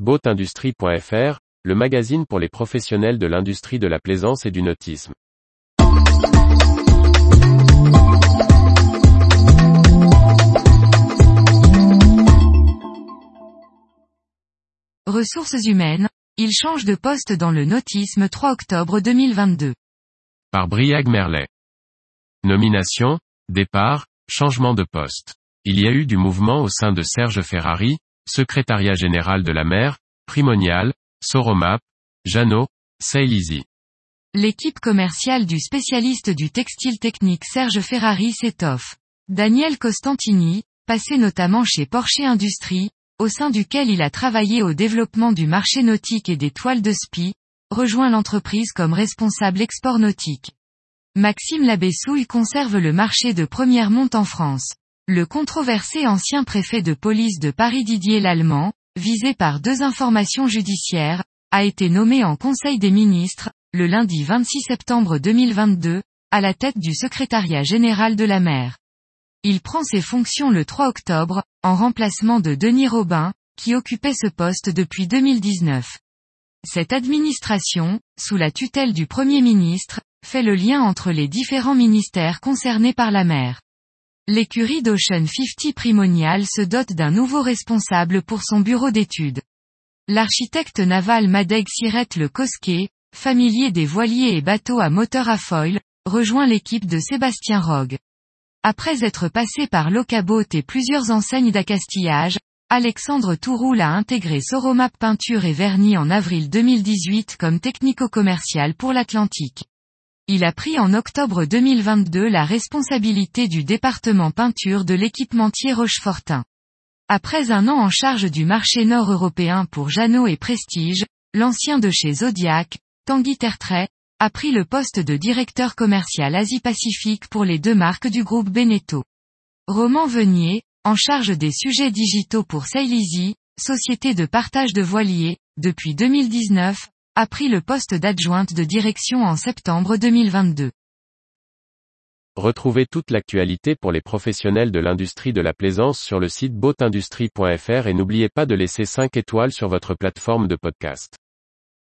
boatindustrie.fr, le magazine pour les professionnels de l'industrie de la plaisance et du nautisme. Ressources humaines, il change de poste dans le nautisme 3 octobre 2022. Par Briag Merlet. Nomination, départ, changement de poste. Il y a eu du mouvement au sein de Serge Ferrari, secrétariat général de la mer, Primonial, Soromap, Jeannot, Sail Easy. L'équipe commerciale du spécialiste du textile technique Serge Ferrari s'étoffe. Daniel Costantini, passé notamment chez Porsche Industries, au sein duquel il a travaillé au développement du marché nautique et des toiles de spi, rejoint l'entreprise comme responsable export nautique. Maxime Labessouille conserve le marché de première monte en France. Le controversé ancien préfet de police de Paris Didier Lallemand, visé par deux informations judiciaires, a été nommé en Conseil des ministres, le lundi 26 septembre 2022, à la tête du secrétariat général de la mer. Il prend ses fonctions le 3 octobre, en remplacement de Denis Robin, qui occupait ce poste depuis 2019. Cette administration, sous la tutelle du Premier ministre, fait le lien entre les différents ministères concernés par la mer. L'écurie d'Ocean 50 Primonial se dote d'un nouveau responsable pour son bureau d'études. L'architecte naval Madeg Siret Le Cosquet, familier des voiliers et bateaux à moteur à foil, rejoint l'équipe de Sébastien Rogue. Après être passé par Locabot et plusieurs enseignes d'accastillage, Alexandre Touroul a intégré Soromap Peinture et Vernis en avril 2018 comme technico-commercial pour l'Atlantique. Il a pris en octobre 2022 la responsabilité du département peinture de l'équipementier Rochefortin. Après un an en charge du marché nord-européen pour Jeannot et Prestige, l'ancien de chez Zodiac, Tanguy Tertrais, a pris le poste de directeur commercial Asie-Pacifique pour les deux marques du groupe Beneteau. Roman Venier, en charge des sujets digitaux pour Sail société de partage de voiliers, depuis 2019, a pris le poste d'adjointe de direction en septembre 2022. Retrouvez toute l'actualité pour les professionnels de l'industrie de la plaisance sur le site boatindustrie.fr et n'oubliez pas de laisser 5 étoiles sur votre plateforme de podcast.